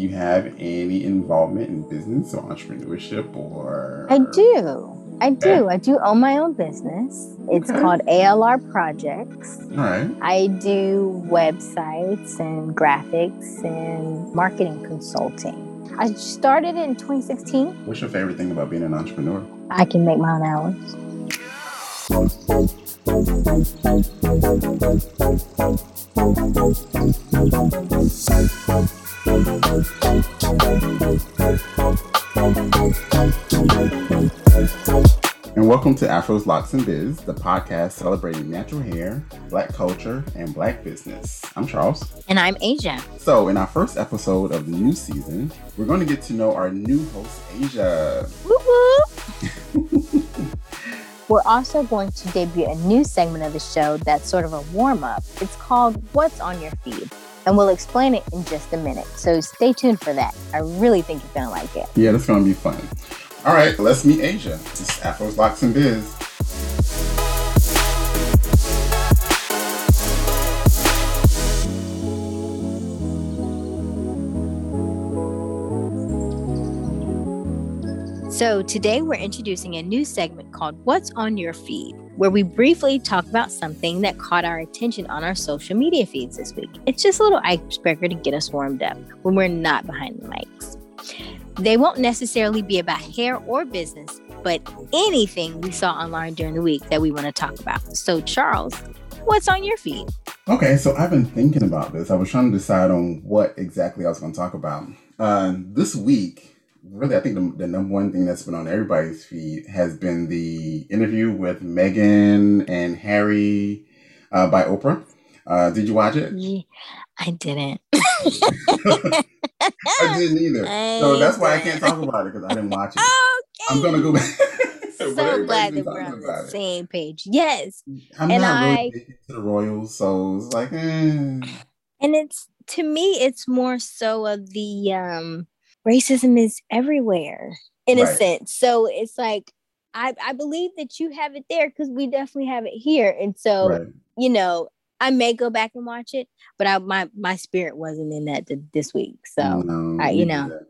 you have any involvement in business or entrepreneurship or? I do. I do. I do own my own business. It's okay. called ALR Projects. All right. I do websites and graphics and marketing consulting. I started in 2016. What's your favorite thing about being an entrepreneur? I can make my own hours. And welcome to Afros Locks and Biz, the podcast celebrating natural hair, black culture, and black business. I'm Charles. And I'm Asia. So, in our first episode of the new season, we're going to get to know our new host, Asia. we're also going to debut a new segment of the show that's sort of a warm up. It's called What's on Your Feed? And we'll explain it in just a minute. So, stay tuned for that. I really think you're going to like it. Yeah, that's going to be fun. All right, let's meet Asia. This is Afros Locks and Biz. So, today we're introducing a new segment called What's on Your Feed, where we briefly talk about something that caught our attention on our social media feeds this week. It's just a little icebreaker to get us warmed up when we're not behind the mics. They won't necessarily be about hair or business, but anything we saw online during the week that we want to talk about. So, Charles, what's on your feed? Okay, so I've been thinking about this. I was trying to decide on what exactly I was going to talk about. Uh, this week, really, I think the, the, number one thing that's been on everybody's feed has been the interview with Meghan and Harry uh, by Oprah. Uh, did you watch it? Yeah, I didn't. I didn't either. so that's why I can't talk about it because I didn't watch it. Okay. I'm gonna go back. so glad that we're on the same page. Yes. I'm and not really I, to the Royals, so it's like, eh. and it's to me, it's more so of the um racism is everywhere in right. a sense. So it's like I I believe that you have it there because we definitely have it here, and so right. you know I may go back and watch it, but I my my spirit wasn't in that this week. So no, I, you know,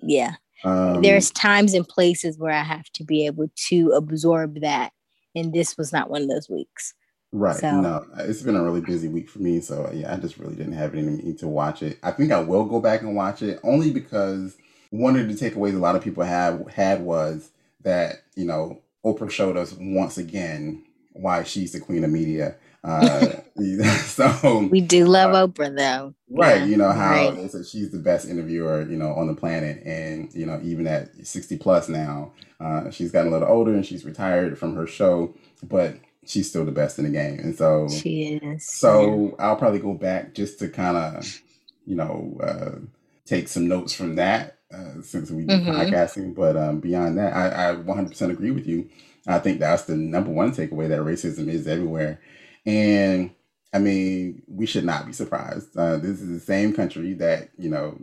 yeah. Um, There's times and places where I have to be able to absorb that, and this was not one of those weeks. Right. So. No, it's been a really busy week for me, so yeah, I just really didn't have any to watch it. I think I will go back and watch it only because one of the takeaways a lot of people have had was that you know Oprah showed us once again why she's the queen of media uh, so we do love uh, Oprah, though. Right. Yeah, you know how right. she's the best interviewer, you know, on the planet, and you know, even at sixty plus now, uh, she's gotten a little older and she's retired from her show, but she's still the best in the game, and so she is. So. I'll probably go back just to kind of, you know, uh, take some notes from that. Uh, since we do mm-hmm. podcasting, but um, beyond that, I, I 100% agree with you. I think that's the number one takeaway that racism is everywhere and I mean, we should not be surprised. Uh, this is the same country that, you know,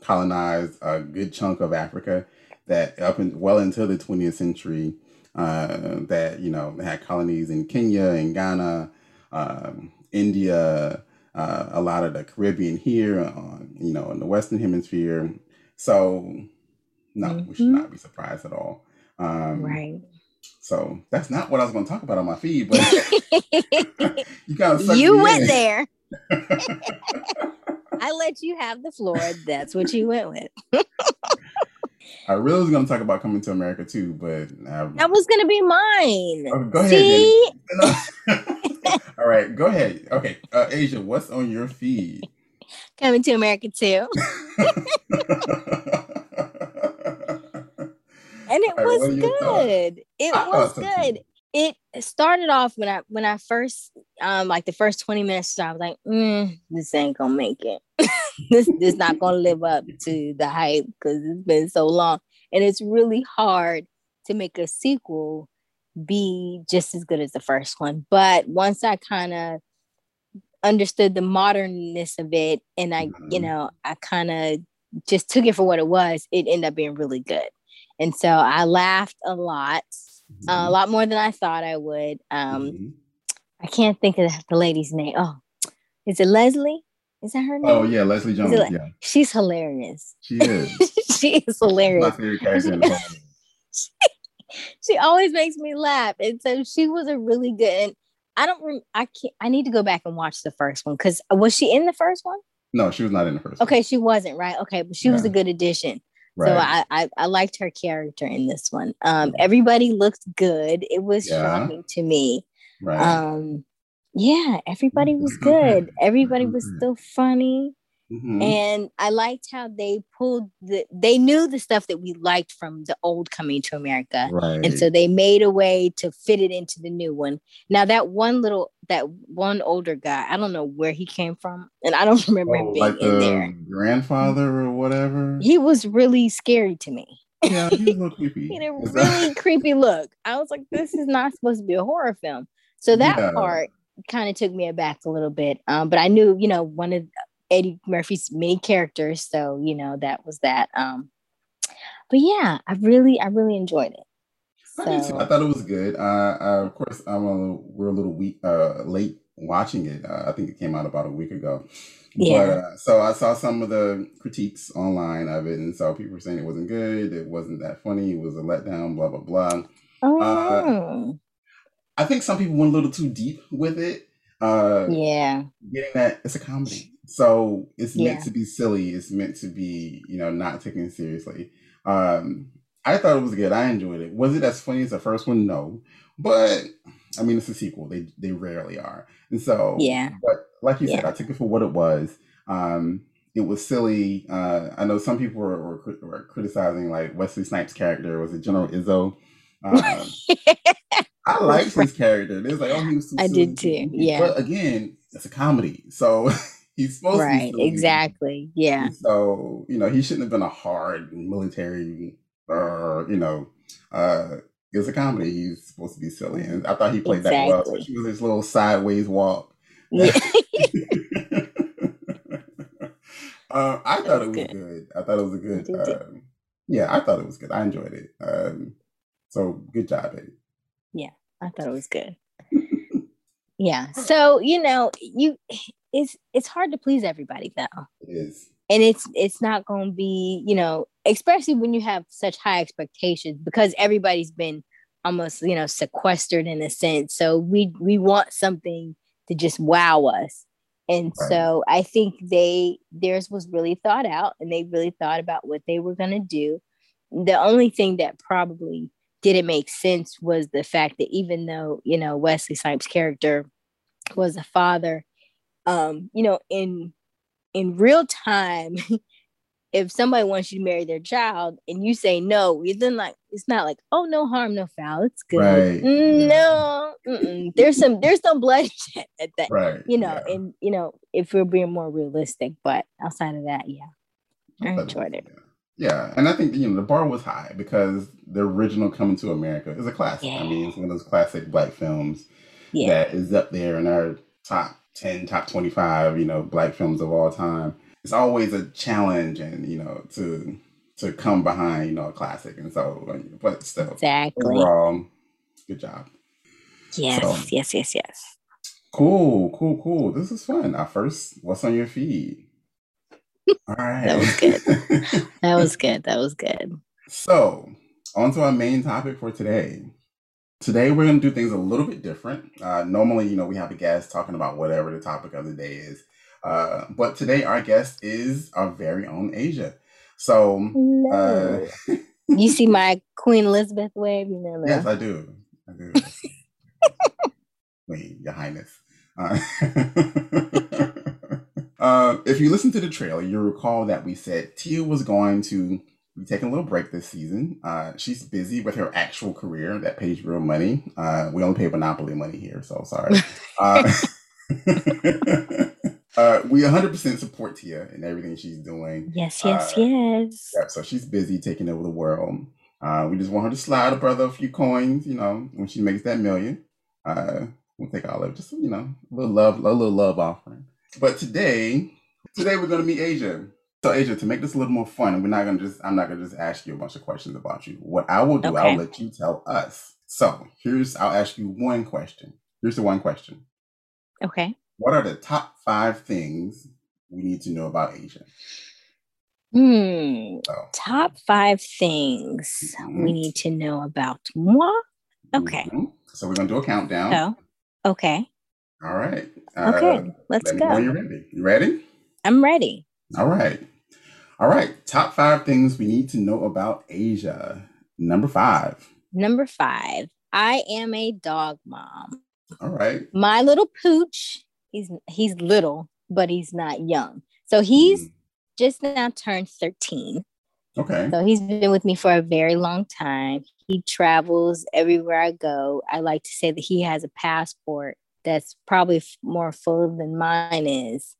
colonized a good chunk of Africa that up in, well into the 20th century, uh, that, you know, had colonies in Kenya and Ghana, um, India, uh, a lot of the Caribbean here, on, you know, in the Western Hemisphere. So, no, mm-hmm. we should mm-hmm. not be surprised at all. Um, right. So that's not what I was going to talk about on my feed, but you kind of you went in. there. I let you have the floor. That's what you went with. I really was going to talk about coming to America too, but um, that was going to be mine. Oh, go ahead. All right, go ahead. Okay, uh, Asia, what's on your feed? Coming to America too and it right, was good. It I was good. It started off when I when I first um like the first 20 minutes I was like, mm, this ain't gonna make it. this is not gonna live up to the hype because it's been so long. And it's really hard to make a sequel be just as good as the first one. But once I kind of understood the modernness of it and I, mm-hmm. you know, I kind of just took it for what it was, it ended up being really good. And so I laughed a lot, mm-hmm. uh, a lot more than I thought I would. Um, mm-hmm. I can't think of the lady's name. Oh, is it Leslie? Is that her name? Oh yeah, Leslie Jones. Like, yeah, she's hilarious. She is. she is hilarious. my favorite character in the whole she, she always makes me laugh, and so she was a really good. And I don't. Rem- I can't. I need to go back and watch the first one because was she in the first one? No, she was not in the first. Okay, one. she wasn't right. Okay, but she yeah. was a good addition. Right. So I, I, I liked her character in this one. Um, everybody looked good. It was yeah. shocking to me. Right. Um, yeah, everybody was good. Everybody was still funny. Mm-hmm. And I liked how they pulled the they knew the stuff that we liked from the old coming to America. Right. And so they made a way to fit it into the new one. Now that one little that one older guy, I don't know where he came from, and I don't remember oh, him being like in there. Grandfather or whatever. He was really scary to me. Yeah, he was a little creepy. he had a really creepy look. I was like, this is not supposed to be a horror film. So that yeah. part kind of took me aback a little bit. Um, but I knew, you know, one of Eddie Murphy's main character. so you know that was that. Um, but yeah, I really, I really enjoyed it. So. I, I, thought it was good. Uh, uh, of course, I'm a little, we're a little week uh, late watching it. Uh, I think it came out about a week ago. Yeah. But, uh, so I saw some of the critiques online of it, and so people were saying it wasn't good, it wasn't that funny, it was a letdown, blah blah blah. Uh, oh. I think some people went a little too deep with it. Uh, yeah. Getting that it's a comedy. So it's yeah. meant to be silly. It's meant to be, you know, not taken seriously. Um, I thought it was good. I enjoyed it. Was it as funny as the first one? No. But I mean, it's a sequel. They they rarely are. And so, yeah. But like you yeah. said, I took it for what it was. Um, it was silly. Uh, I know some people were, were, were, criticizing like Wesley Snipes' character. Was it General Izzi? Um, I liked his character. It was like, oh, he was. too. I did too. Yeah. But again, it's a comedy, so he's supposed right, to. Right. Exactly. Yeah. So you know, he shouldn't have been a hard military. Uh, you know, uh, it's a comedy. He's supposed to be silly, and I thought he played exactly. that well, especially was his little sideways walk. Yeah. uh, I thought it was good. good. I thought it was a good. Um, yeah, I thought it was good. I enjoyed it. Um, so good job, Eddie. Yeah, I thought it was good. yeah. So, you know, you it's it's hard to please everybody though. It is. And it's it's not going to be, you know, especially when you have such high expectations because everybody's been almost, you know, sequestered in a sense. So we we want something to just wow us. And right. so I think they theirs was really thought out and they really thought about what they were going to do. The only thing that probably didn't make sense was the fact that even though you know Wesley Snipes' character was a father, um, you know, in in real time, if somebody wants you to marry their child and you say no, then like it's not like oh no harm no foul, it's good. Right. No, mm-mm. there's some there's some bloodshed at that. Right. You know, yeah. and you know if we're being more realistic, but outside of that, yeah, I enjoyed it. Yeah, and I think you know the bar was high because the original Coming to America is a classic. Yeah. I mean, it's one of those classic black films yeah. that is up there in our top ten, top twenty-five, you know, black films of all time. It's always a challenge, and you know, to to come behind, you know, a classic, and so, but still, exactly. Overall, good job. Yes, so, yes, yes, yes. Cool, cool, cool. This is fun. Our first, what's on your feed? All right. that was good. that was good. That was good. So, on to our main topic for today. Today, we're going to do things a little bit different. Uh, normally, you know, we have a guest talking about whatever the topic of the day is. Uh, but today, our guest is our very own Asia. So, uh, you see my Queen Elizabeth wave? You know, yes, I do. I do. Wait, Your Highness. Uh, Uh, if you listen to the trailer, you'll recall that we said Tia was going to be taking a little break this season. Uh, she's busy with her actual career that pays real money. Uh, we only pay Monopoly money here, so sorry. Uh, uh, we 100% support Tia and everything she's doing. Yes, yes, yes. Yeah, so she's busy taking over the world. we just want her to slide a brother a few coins, you know, when she makes that million. we'll take all of it. Just, you know, a little love, a little love offering. But today, today we're going to meet Asia. So Asia, to make this a little more fun, we're not going to just, I'm not going to just ask you a bunch of questions about you. What I will do, okay. I'll let you tell us. So here's, I'll ask you one question. Here's the one question. Okay. What are the top five things we need to know about Asia? Hmm. Oh. Top five things mm-hmm. we need to know about moi. Okay. Mm-hmm. So we're gonna do a countdown. Oh. Okay. All right. Uh, okay. Let's let go. you ready. You ready? I'm ready. All right. All right. Top five things we need to know about Asia. Number five. Number five. I am a dog mom. All right. My little pooch. He's he's little, but he's not young. So he's mm just now turned 13. Okay. So he's been with me for a very long time. He travels everywhere I go. I like to say that he has a passport that's probably more full than mine is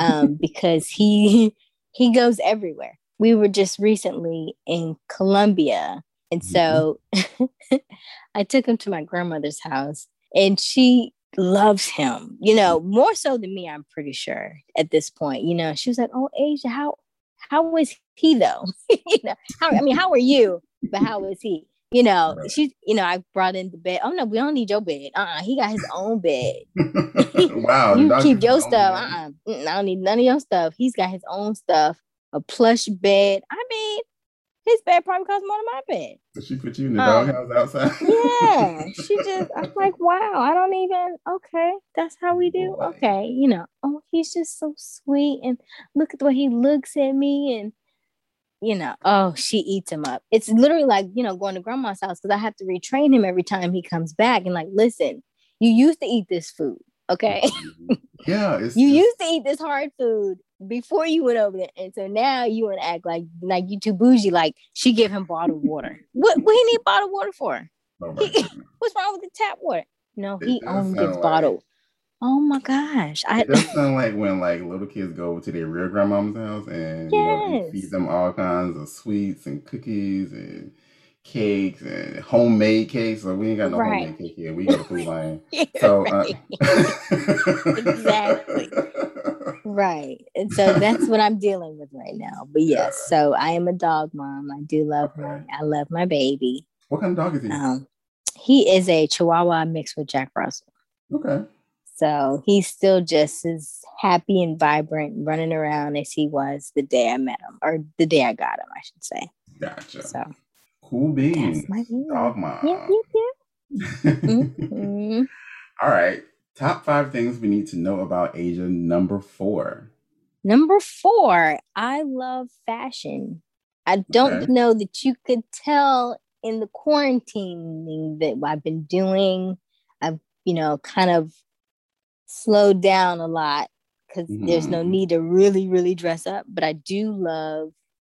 um, because he he goes everywhere. We were just recently in Colombia. And so mm-hmm. I took him to my grandmother's house and she loves him, you know, more so than me, I'm pretty sure at this point. You know, she was like, Oh, Asia, how how is he though? you know, how I mean, how are you? But how is he? You know, right. she's you know, I brought in the bed. Oh no, we don't need your bed. Uh-uh, he got his own bed. wow. you keep your stuff. Uh-uh. I don't need none of your stuff. He's got his own stuff, a plush bed. I mean, his bed probably costs more than my bed. Did she put you in the um, doghouse outside? yeah. She just I'm like, wow, I don't even okay, that's how we do. Okay, you know, oh, he's just so sweet and look at the way he looks at me and you know, oh, she eats him up. It's literally like, you know, going to grandma's house because I have to retrain him every time he comes back and like, listen, you used to eat this food. Okay. yeah. you used to eat this hard food before you went over there. And so now you want to act like like you too bougie, like she give him bottled water. what what he need bottled water for? Oh he, what's wrong with the tap water? No, he only gets like, bottled. Oh my gosh. I, does sound like when like little kids go to their real grandmom's house and yes. you know feed them all kinds of sweets and cookies and cakes and homemade cakes. So we ain't got no right. homemade cake here. We got a food line. so uh, exactly. Right. And so that's what I'm dealing with right now. But yes, so I am a dog mom. I do love okay. my I love my baby. What kind of dog is he? Um, he is a Chihuahua mixed with Jack Russell. Okay. So he's still just as happy and vibrant, running around as he was the day I met him, or the day I got him, I should say. Gotcha. So cool beans. Dog mom. Yeah, yeah, yeah. mm-hmm. All right. Top five things we need to know about Asia. Number four. Number four, I love fashion. I don't okay. know that you could tell in the quarantining that I've been doing. I've, you know, kind of slowed down a lot because mm-hmm. there's no mm-hmm. need to really, really dress up. But I do love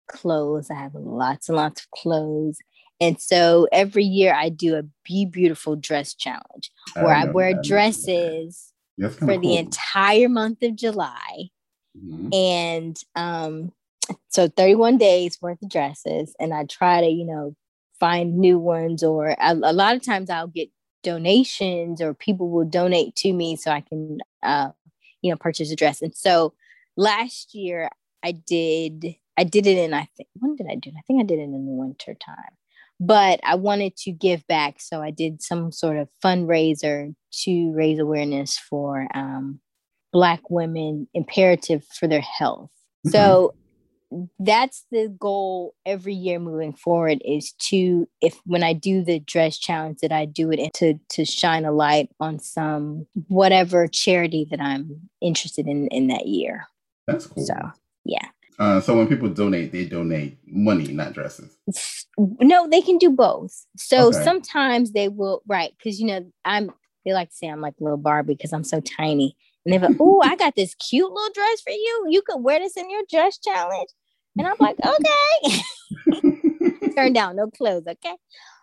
clothes. I have lots and lots of clothes. And so every year I do a Be Beautiful dress challenge where I, I wear that. dresses for cool. the entire month of July. Mm-hmm. And um, so 31 days worth of dresses. And I try to, you know, find new ones, or a lot of times I'll get donations or people will donate to me so I can, uh, you know, purchase a dress. And so last year I did, I did it in, I think, when did I do it? I think I did it in the winter time but I wanted to give back. So I did some sort of fundraiser to raise awareness for um, Black women imperative for their health. Mm-hmm. So that's the goal every year moving forward is to if when I do the dress challenge that I do it to to shine a light on some whatever charity that I'm interested in in that year. That's cool. So yeah. Uh, so when people donate, they donate money, not dresses. No, they can do both. So okay. sometimes they will, right? Because you know, I'm. They like to say I'm like little Barbie because I'm so tiny, and like, "Oh, I got this cute little dress for you. You could wear this in your dress challenge." And I'm like, "Okay." Turn down, no clothes, okay?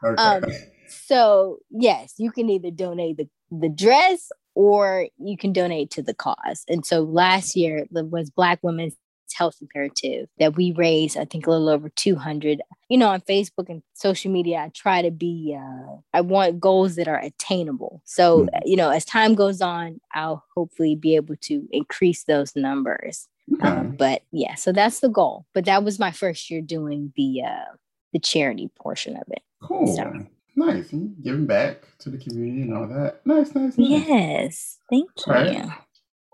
okay. Um, so yes, you can either donate the the dress or you can donate to the cause. And so last year was Black Women's health imperative that we raise i think a little over 200 you know on facebook and social media i try to be uh, i want goals that are attainable. So mm-hmm. you know as time goes on i'll hopefully be able to increase those numbers. Okay. um, but yeah so that's the goal. But that was my first year doing the uh the charity portion of it. Cool. So. nice. Giving back to the community and all that. Nice nice, nice. yes. Thank you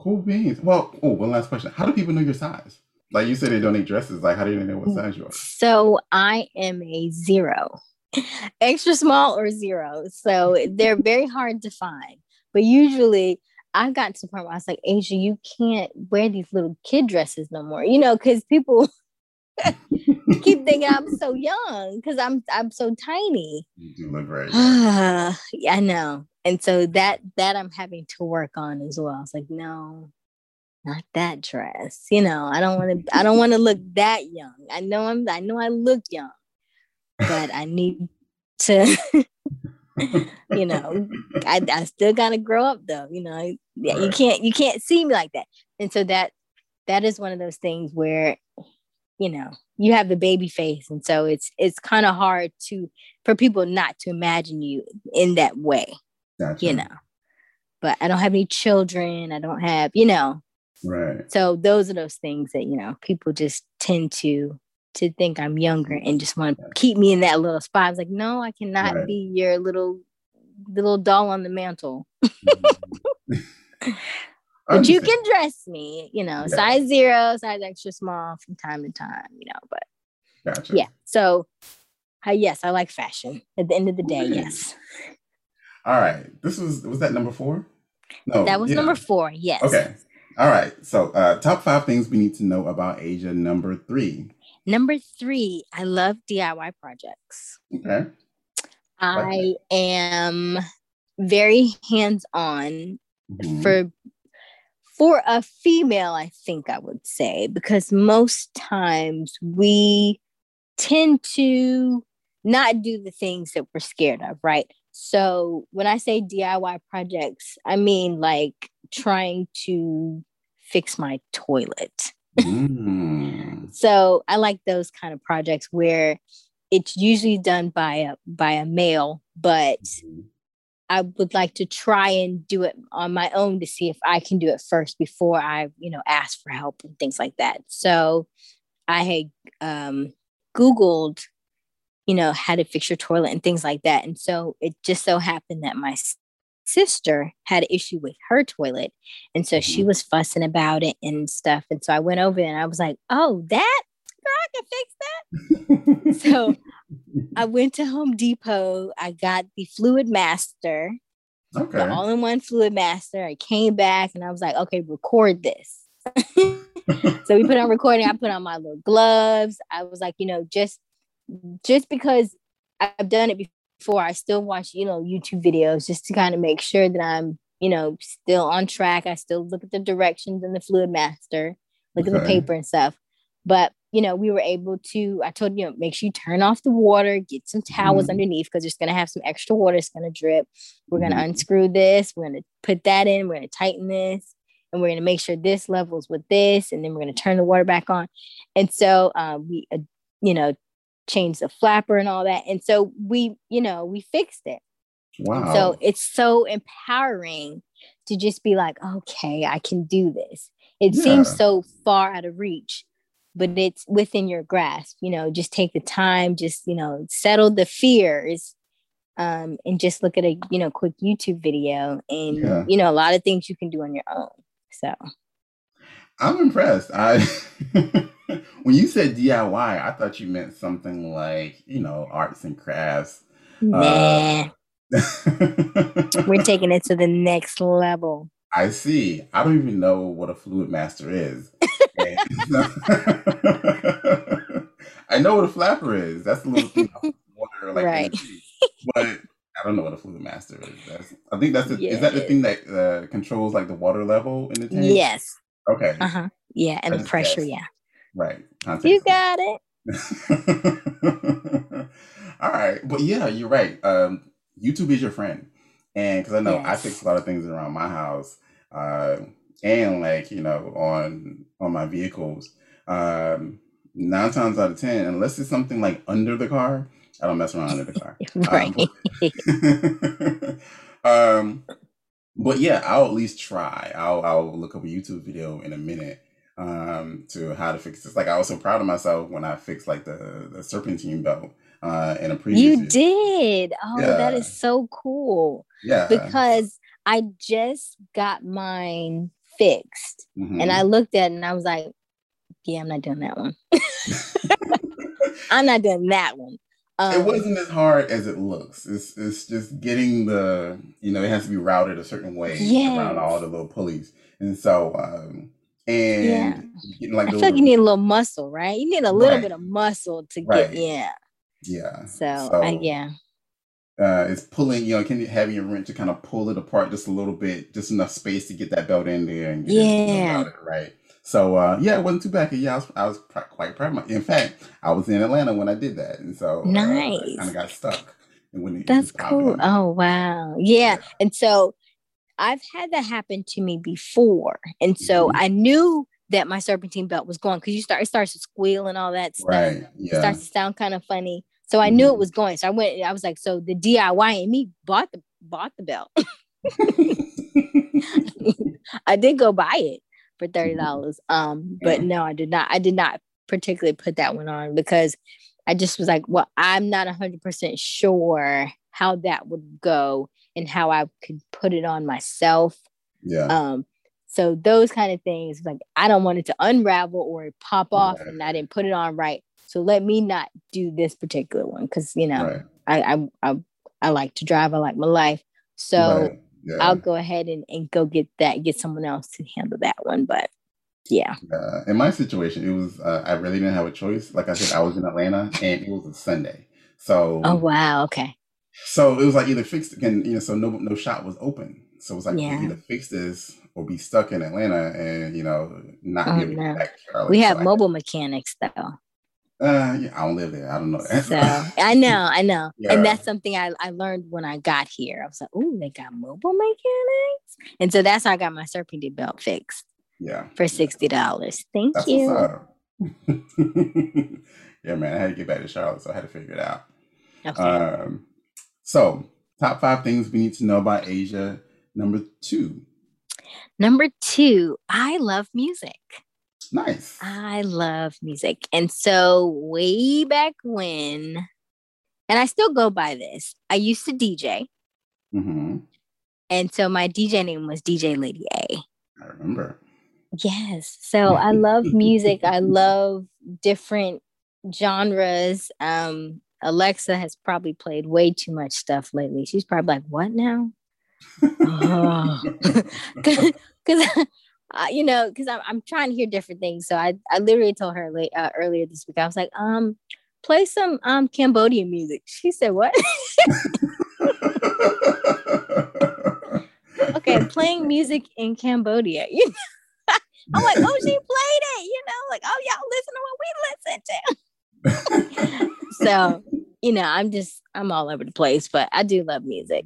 Cool beans. Well, oh, one last question. How do people know your size? Like you said, they donate dresses. Like, how do they know what size you are? So I am a zero, extra small or zero. So they're very hard to find. But usually, I got to the point where I was like, Asia, you can't wear these little kid dresses no more. You know, because people keep thinking I'm so young because I'm I'm so tiny. You do look right. yeah, I know. And so that that I'm having to work on as well. It's like, no, not that dress. You know, I don't want to I don't want to look that young. I know I'm I know I look young, but I need to you know, I, I still gotta grow up though. You know, yeah, you can't you can't see me like that. And so that that is one of those things where you know you have the baby face and so it's it's kind of hard to for people not to imagine you in that way gotcha. you know but i don't have any children i don't have you know right so those are those things that you know people just tend to to think i'm younger and just want to keep me in that little spot i was like no i cannot right. be your little little doll on the mantle mm-hmm. but you can dress me, you know, yeah. size zero, size extra small from time to time, you know. But gotcha. yeah, so uh, yes, I like fashion. At the end of the day, yes. All right, this was was that number four? No, that was yeah. number four. Yes. Okay. All right. So, uh, top five things we need to know about Asia. Number three. Number three, I love DIY projects. Okay. I am very hands on mm-hmm. for for a female, I think I would say, because most times we tend to not do the things that we're scared of, right? So when I say DIY projects, I mean like trying to fix my toilet. Mm. so I like those kind of projects where it's usually done by a by a male, but mm-hmm. I would like to try and do it on my own to see if I can do it first before I, you know, ask for help and things like that. So I had um, Googled, you know, how to fix your toilet and things like that. And so it just so happened that my sister had an issue with her toilet. And so she mm-hmm. was fussing about it and stuff. And so I went over and I was like, oh, that girl, I can fix that. so I went to Home Depot. I got the Fluidmaster, okay. the all in one Fluidmaster. I came back and I was like, okay, record this. so we put on recording. I put on my little gloves. I was like, you know, just just because I've done it before, I still watch, you know, YouTube videos just to kind of make sure that I'm, you know, still on track. I still look at the directions and the Fluidmaster, look okay. at the paper and stuff. But you know, we were able to, I told you, know, make sure you turn off the water, get some towels mm-hmm. underneath because it's going to have some extra water. It's going to drip. We're going to mm-hmm. unscrew this. We're going to put that in. We're going to tighten this. And we're going to make sure this levels with this. And then we're going to turn the water back on. And so um, we, uh, you know, changed the flapper and all that. And so we, you know, we fixed it. Wow. And so it's so empowering to just be like, okay, I can do this. It yeah. seems so far out of reach but it's within your grasp you know just take the time just you know settle the fears um, and just look at a you know quick youtube video and yeah. you know a lot of things you can do on your own so i'm impressed i when you said diy i thought you meant something like you know arts and crafts nah uh, we're taking it to the next level i see i don't even know what a fluid master is I know what a flapper is. That's a little you know, water like right. but I don't know what a fluid master is. That's, I think that's the, yeah, is that the thing that uh, controls like the water level in the tank? Yes. Okay. Uh huh. Yeah, and the pressure. Yeah. Right. You got it. All right, but yeah, you're right. Um, YouTube is your friend, and because I know yes. I fix a lot of things around my house. Uh, and like you know on on my vehicles um nine times out of ten unless it's something like under the car i don't mess around under the car right um, um but yeah i'll at least try i'll i'll look up a youtube video in a minute um to how to fix this like i was so proud of myself when i fixed like the the serpentine belt uh in a previous you year. did oh yeah. that is so cool yeah because i just got mine fixed. Mm-hmm. And I looked at it and I was like, yeah, I'm not doing that one. I'm not doing that one. Um, it wasn't as hard as it looks. It's it's just getting the you know it has to be routed a certain way yes. around all the little pulleys, and so um and yeah. like I feel like you need a little muscle, right? You need a little right. bit of muscle to right. get yeah. Yeah. So, so uh, yeah. Uh, it's pulling, you know, can you having your wrench to kind of pull it apart just a little bit, just enough space to get that belt in there and yeah, it, right. So uh, yeah, it wasn't too bad. Yeah, I was, I was quite proud. Of my, in fact, I was in Atlanta when I did that, and so nice. Uh, kind of got stuck. And when That's cool. Oh wow, yeah. yeah. And so I've had that happen to me before, and so mm-hmm. I knew that my serpentine belt was going because you start it starts to squeal and all that stuff. Right. Yeah. It starts to sound kind of funny. So I knew it mm-hmm. was going. So I went. I was like, so the DIY and me bought the bought the belt. I did go buy it for thirty mm-hmm. dollars. Um, but no, I did not. I did not particularly put that one on because I just was like, well, I'm not hundred percent sure how that would go and how I could put it on myself. Yeah. Um. So those kind of things, like I don't want it to unravel or pop off, right. and I didn't put it on right. So let me not do this particular one because you know right. I, I, I I like to drive. I like my life. So right. yeah. I'll go ahead and, and go get that. Get someone else to handle that one. But yeah. Uh, in my situation, it was uh, I really didn't have a choice. Like I said, I was in Atlanta and it was a Sunday. So oh wow, okay. So it was like either fix it, and you know, so no no shop was open. So it was like yeah. either fix this or be stuck in Atlanta and you know not oh, be able no. to back to Charlotte. We have so mobile mechanics though. Uh, yeah, I don't live there. I don't know. so I know, I know, yeah. and that's something I, I learned when I got here. I was like, oh, they got mobile mechanics, and so that's how I got my serpentine belt fixed. Yeah, for sixty dollars. Thank that's you. yeah, man, I had to get back to Charlotte, so I had to figure it out. Okay. Um, so top five things we need to know about Asia. Number two. Number two, I love music. Nice. I love music. And so, way back when, and I still go by this, I used to DJ. Mm-hmm. And so, my DJ name was DJ Lady A. I remember. Yes. So, I love music. I love different genres. Um, Alexa has probably played way too much stuff lately. She's probably like, what now? Because uh, you know, because I'm, I'm trying to hear different things. So I, I literally told her late, uh, earlier this week, I was like, um, play some um Cambodian music. She said, what? okay, playing music in Cambodia. I'm like, oh, she played it, you know, like, oh, y'all listen to what we listen to. So, you know, I'm just, I'm all over the place, but I do love music.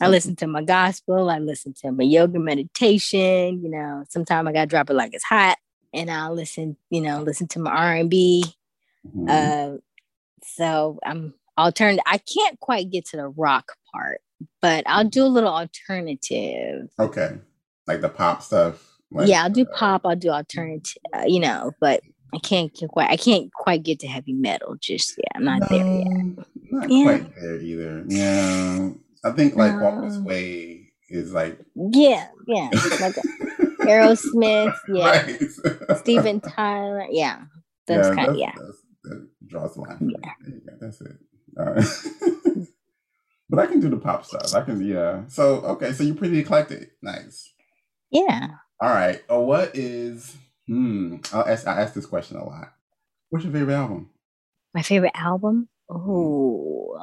I listen to my gospel. I listen to my yoga meditation. You know, sometimes I gotta drop it like it's hot, and I'll listen. You know, listen to my R and B. Mm-hmm. Uh, so I'm alternative. I can't quite get to the rock part, but I'll do a little alternative. Okay, like the pop stuff. Like, yeah, I'll do uh, pop. I'll do alternative. Uh, you know, but I can't quite. I can't quite get to heavy metal just yet. I'm not no, there yet. Not yeah. quite there either. Yeah. I think like um, Walk This Way is like yeah, yeah, like Aerosmith, yeah, right. Steven Tyler, yeah, those yeah, kind, of, yeah. that draws the line. Yeah. that's it. Right. but I can do the pop stuff. I can, yeah. So okay, so you're pretty eclectic. Nice. Yeah. All right. Oh, what is? Hmm. I'll ask. I ask this question a lot. What's your favorite album? My favorite album? Oh,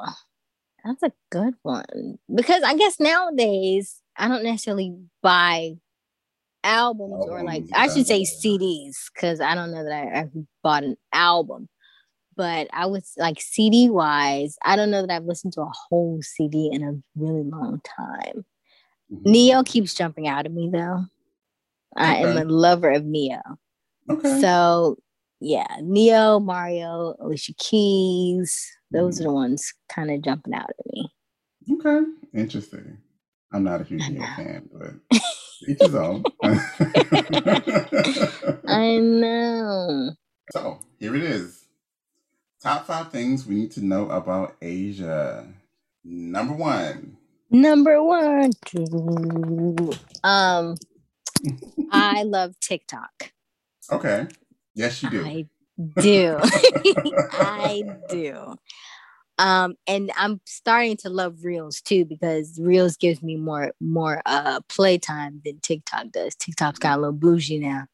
that's a good one because I guess nowadays I don't necessarily buy albums or like I should say CDs because I don't know that I, I bought an album, but I was like CD wise, I don't know that I've listened to a whole CD in a really long time. Mm-hmm. Ne-Yo keeps jumping out of me though. Okay. I am a lover of Ne-Yo. Okay. So yeah, Ne-Yo, Mario, Alicia Keys, those are the ones kind of jumping out at me. Okay, interesting. I'm not a huge Ne-Yo fan, but each his own. I know. So here it is. Top five things we need to know about Asia. Number one. Number one. Um, I love TikTok. Okay. Yes, you do. I do. I do. Um, and I'm starting to love Reels too because Reels gives me more more uh playtime than TikTok does. TikTok's got a little bougie now,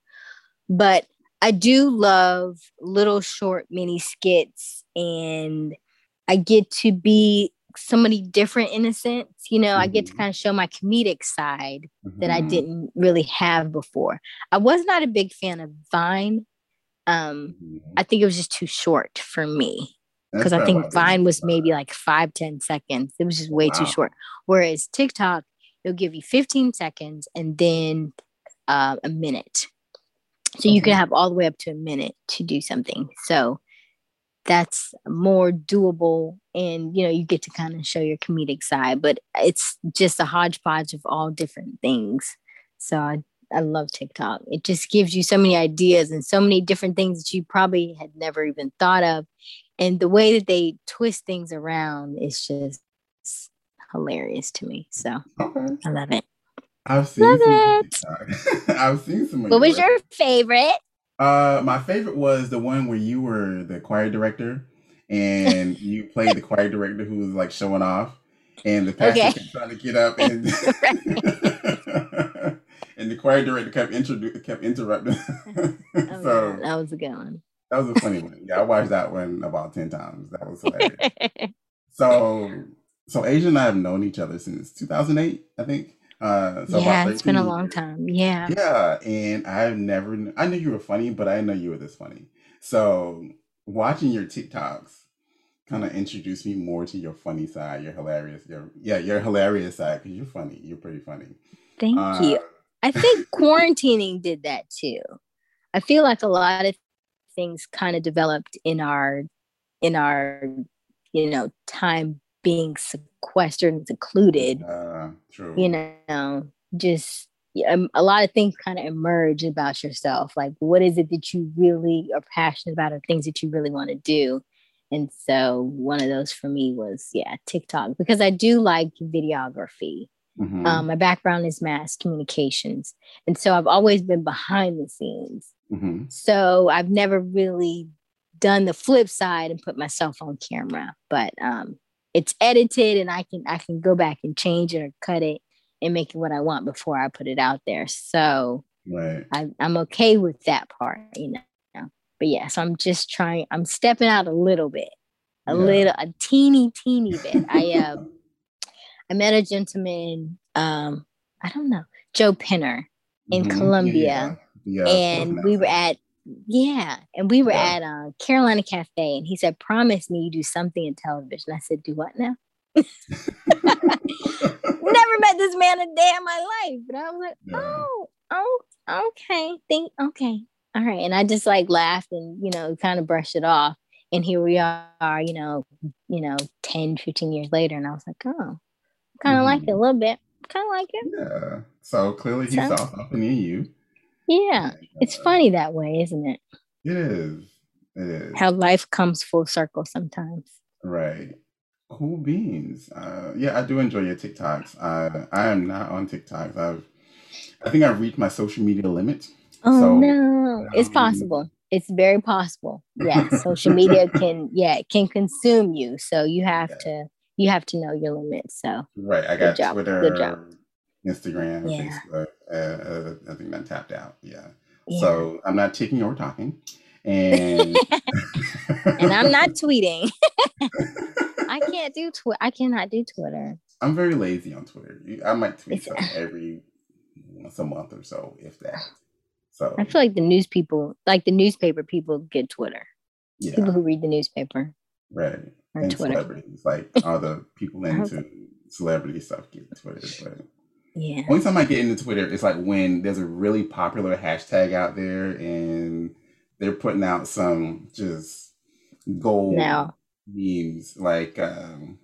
but I do love little short mini skits, and I get to be somebody different in a sense. You know, mm-hmm. I get to mm-hmm. kind of show my comedic side mm-hmm. that I mm-hmm. didn't really have before. I was not a big fan of Vine. Um, mm-hmm. I think it was just too short for me because I think Vine was maybe like five, 10 seconds. It was just way wow. too short. Whereas TikTok, it'll give you 15 seconds and then uh, a minute. So you can have all the way up to a minute to do something. So that's more doable and you know you get to kind of show your comedic side but it's just a hodgepodge of all different things so I, I love tiktok it just gives you so many ideas and so many different things that you probably had never even thought of and the way that they twist things around is just hilarious to me so okay. i love it I've seen love some it. I've seen some. What was your favorite? Uh, my favorite was the one where you were the choir director and you played the choir director who was like showing off, and the pastor okay. kept trying to get up and and the choir director kept introdu- kept interrupting. oh, so that was a good one. That was a funny one. Yeah, I watched that one about ten times. That was hilarious. so, so Asia and I have known each other since 2008, I think. Uh, so yeah, it's been a long years. time. Yeah. Yeah, and I've never. I knew you were funny, but I didn't know you were this funny. So watching your TikToks kind of introduce me more to your funny side. Your hilarious. Your yeah, your hilarious side because you're funny. You're pretty funny. Thank uh, you. I think quarantining did that too. I feel like a lot of things kind of developed in our in our you know time being sequestered and secluded. Uh, true. You know, just um, a lot of things kind of emerge about yourself. Like, what is it that you really are passionate about, or things that you really want to do? And so, one of those for me was, yeah, TikTok, because I do like videography. Mm-hmm. Um, my background is mass communications. And so, I've always been behind the scenes. Mm-hmm. So, I've never really done the flip side and put myself on camera. But um, it's edited and I can I can go back and change it or cut it and make it what I want before I put it out there. So right. I, I'm okay with that part, you know. But yeah, so I'm just trying. I'm stepping out a little bit, a yeah. little, a teeny, teeny bit. I um, I met a gentleman. Um, I don't know, Joe Penner in mm-hmm. Columbia, yeah. Yeah. and we were at yeah. And we were yeah. at uh, Carolina Cafe and he said, Promise me you do something in television. I said, Do what now? Never met this man a day in my life. But I was like. Oh, oh, okay. Think okay. All right. And I just like laughed and, you know, kind of brushed it off. And here we are, you know, you know, 10, 15 years later. And I was like, oh, kind of mm-hmm. like it a little bit. Kind of like it. Yeah. So clearly he so, saw something in you. Yeah, it's funny that way, isn't it? It is. It is. How life comes full circle sometimes. Right. Cool beans. Uh, yeah, I do enjoy your TikToks. Uh, I am not on TikToks. I've, I think I've reached my social media limit. Oh so, no, it's possible. It's very possible. Yeah, social media can yeah it can consume you. So you have yeah. to you have to know your limits. So right, I got Twitter. Good job. Instagram, yeah. Facebook. Uh, uh, I think that tapped out. Yeah. yeah. So I'm not taking or talking, and and I'm not tweeting. I can't do Twitter. I cannot do Twitter. I'm very lazy on Twitter. I might tweet something every once a month or so, if that. So I feel like the news people, like the newspaper people, get Twitter. Yeah. People who read the newspaper, right? And Twitter. celebrities, like all the people into celebrity stuff, get Twitter. But yeah. Only time I get into Twitter is like when there's a really popular hashtag out there and they're putting out some just gold no. memes. Like, um,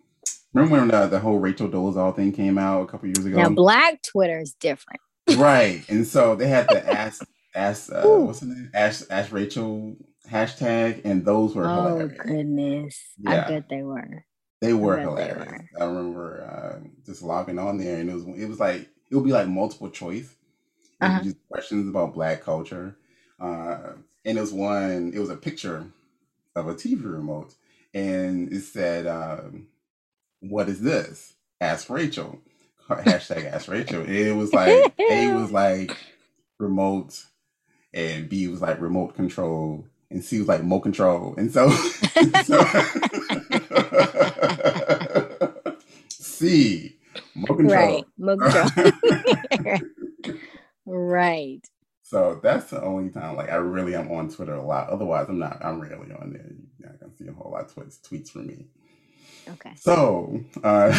remember when uh, the whole Rachel Dolezal thing came out a couple years ago? Now, Black Twitter is different. right. And so they had to ask, ask, uh, what's the name? Ask, ask Rachel hashtag, and those were oh, hilarious. goodness. Yeah. I bet they were. They were hilarious. They were. I remember uh, just logging on there, and it was it was like it would be like multiple choice, uh-huh. just questions about Black culture. Uh, and it was one. It was a picture of a TV remote, and it said, um, "What is this?" Ask Rachel. Hashtag Ask Rachel. It was like A was like remote, and B was like remote control, and C was like remote control, and so, so C remote control. Right, remote control. right. So that's the only time like I really am on Twitter a lot. Otherwise, I'm not. I'm rarely on there. You're not gonna see a whole lot of tweets tweets from me. Okay. So, uh,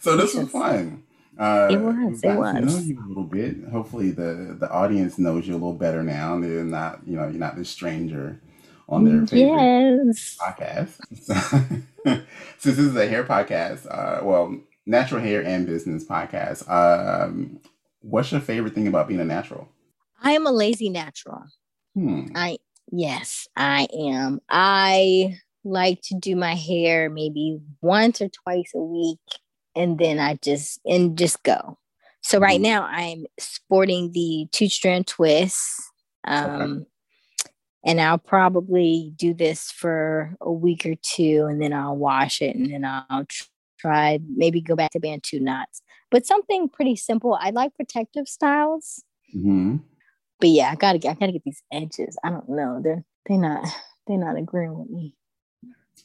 so this was fun. Uh, it was. It was. know you a little bit. Hopefully, the the audience knows you a little better now. And They're not, you know, you're not this stranger on their yes. podcast. Since this is a hair podcast, uh, well, natural hair and business podcast. Um, What's your favorite thing about being a natural? I am a lazy natural. Hmm. I yes, I am. I like to do my hair maybe once or twice a week and then I just and just go. So right mm-hmm. now I'm sporting the two strand twists. Um okay. and I'll probably do this for a week or two and then I'll wash it and then I'll try maybe go back to bantu knots but something pretty simple. I like protective styles. Mm-hmm. But yeah, I gotta get I gotta get these edges. I don't know. They're they're not they're not agreeing with me.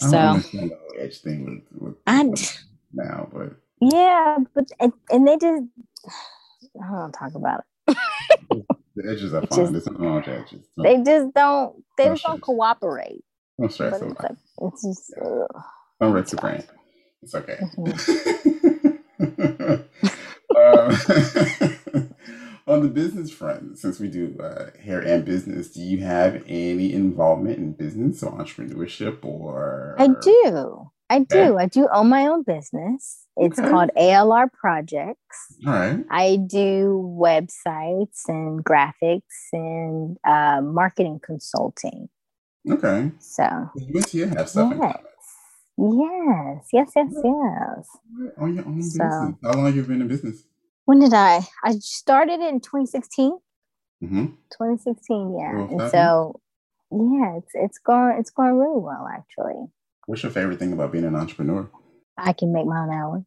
I so understand the edge thing with, with I, now, but yeah, but and, and they just I don't talk about it. the edges are fine. There's nothing wrong with edges. they just don't they just don't cooperate. Don't stress it's, like, it's just uh, don't rip your brain. It's okay. Mm-hmm. Um, on the business front, since we do uh, hair and business, do you have any involvement in business or entrepreneurship or? I do. I do. I do own my own business. It's okay. called ALR Projects. All right. I do websites and graphics and uh, marketing consulting. Okay. So you have stuff yes. Yes, yes, yes, yes. On your own business. How long have you been in business? When did I? I started in 2016. Mm-hmm. 2016, yeah. Well, and so, yeah, it's it's going it's going really well actually. What's your favorite thing about being an entrepreneur? I can make my own hours.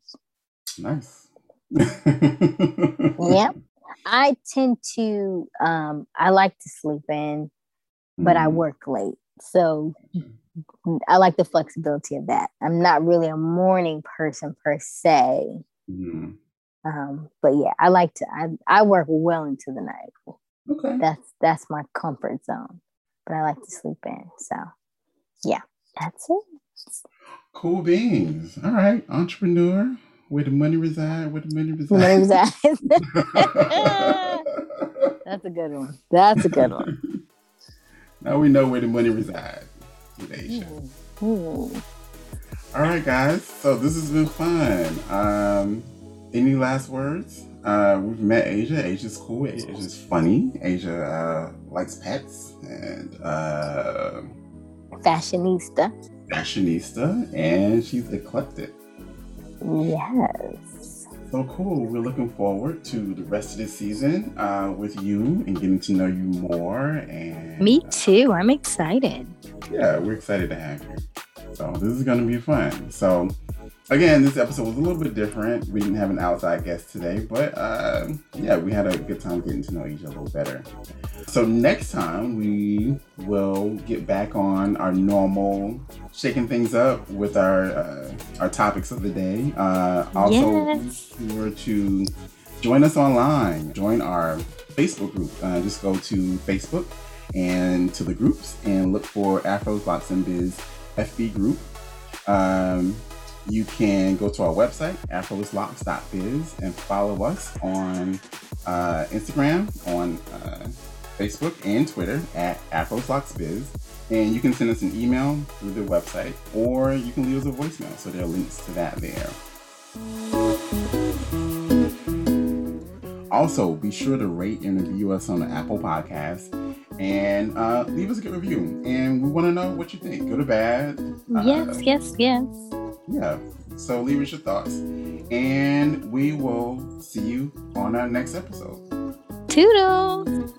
Nice. yep. I tend to um I like to sleep in, but mm-hmm. I work late. So I like the flexibility of that. I'm not really a morning person per se. Mm-hmm. Um, but yeah, I like to I, I work well into the night. Okay. That's that's my comfort zone. But I like to sleep in. So yeah, that's it. Cool beans. All right. Entrepreneur. Where the money reside, where the money reside. Money resides. that's a good one. That's a good one. now we know where the money resides with Asia. Mm. All right, guys. So this has been fun. Um, any last words? Uh, we've met Asia. Asia's cool. Asia's funny. Asia uh, likes pets and uh, fashionista. Fashionista, and she's eclectic. Yes. So cool. We're looking forward to the rest of the season uh, with you and getting to know you more. And me uh, too. I'm excited yeah, we're excited to have you. So this is going to be fun. So again, this episode was a little bit different. We didn't have an outside guest today, but uh, yeah, we had a good time getting to know each other a little better. So next time we will get back on our normal shaking things up with our uh, our topics of the day. Uh, also, yes. be sure to join us online. Join our Facebook group. Uh, just go to Facebook and to the groups and look for Afros Locks and Biz FB group. Um, you can go to our website, afroslocks.biz, and follow us on uh, Instagram, on uh, Facebook, and Twitter at afroslocksbiz. And you can send us an email through the website, or you can leave us a voicemail. So there are links to that there. Also, be sure to rate and review us on the Apple Podcast and uh, leave us a good review. And we want to know what you think, good or bad. Yes, uh, yes, yes. Yeah, So leave us your thoughts, and we will see you on our next episode. Toodles.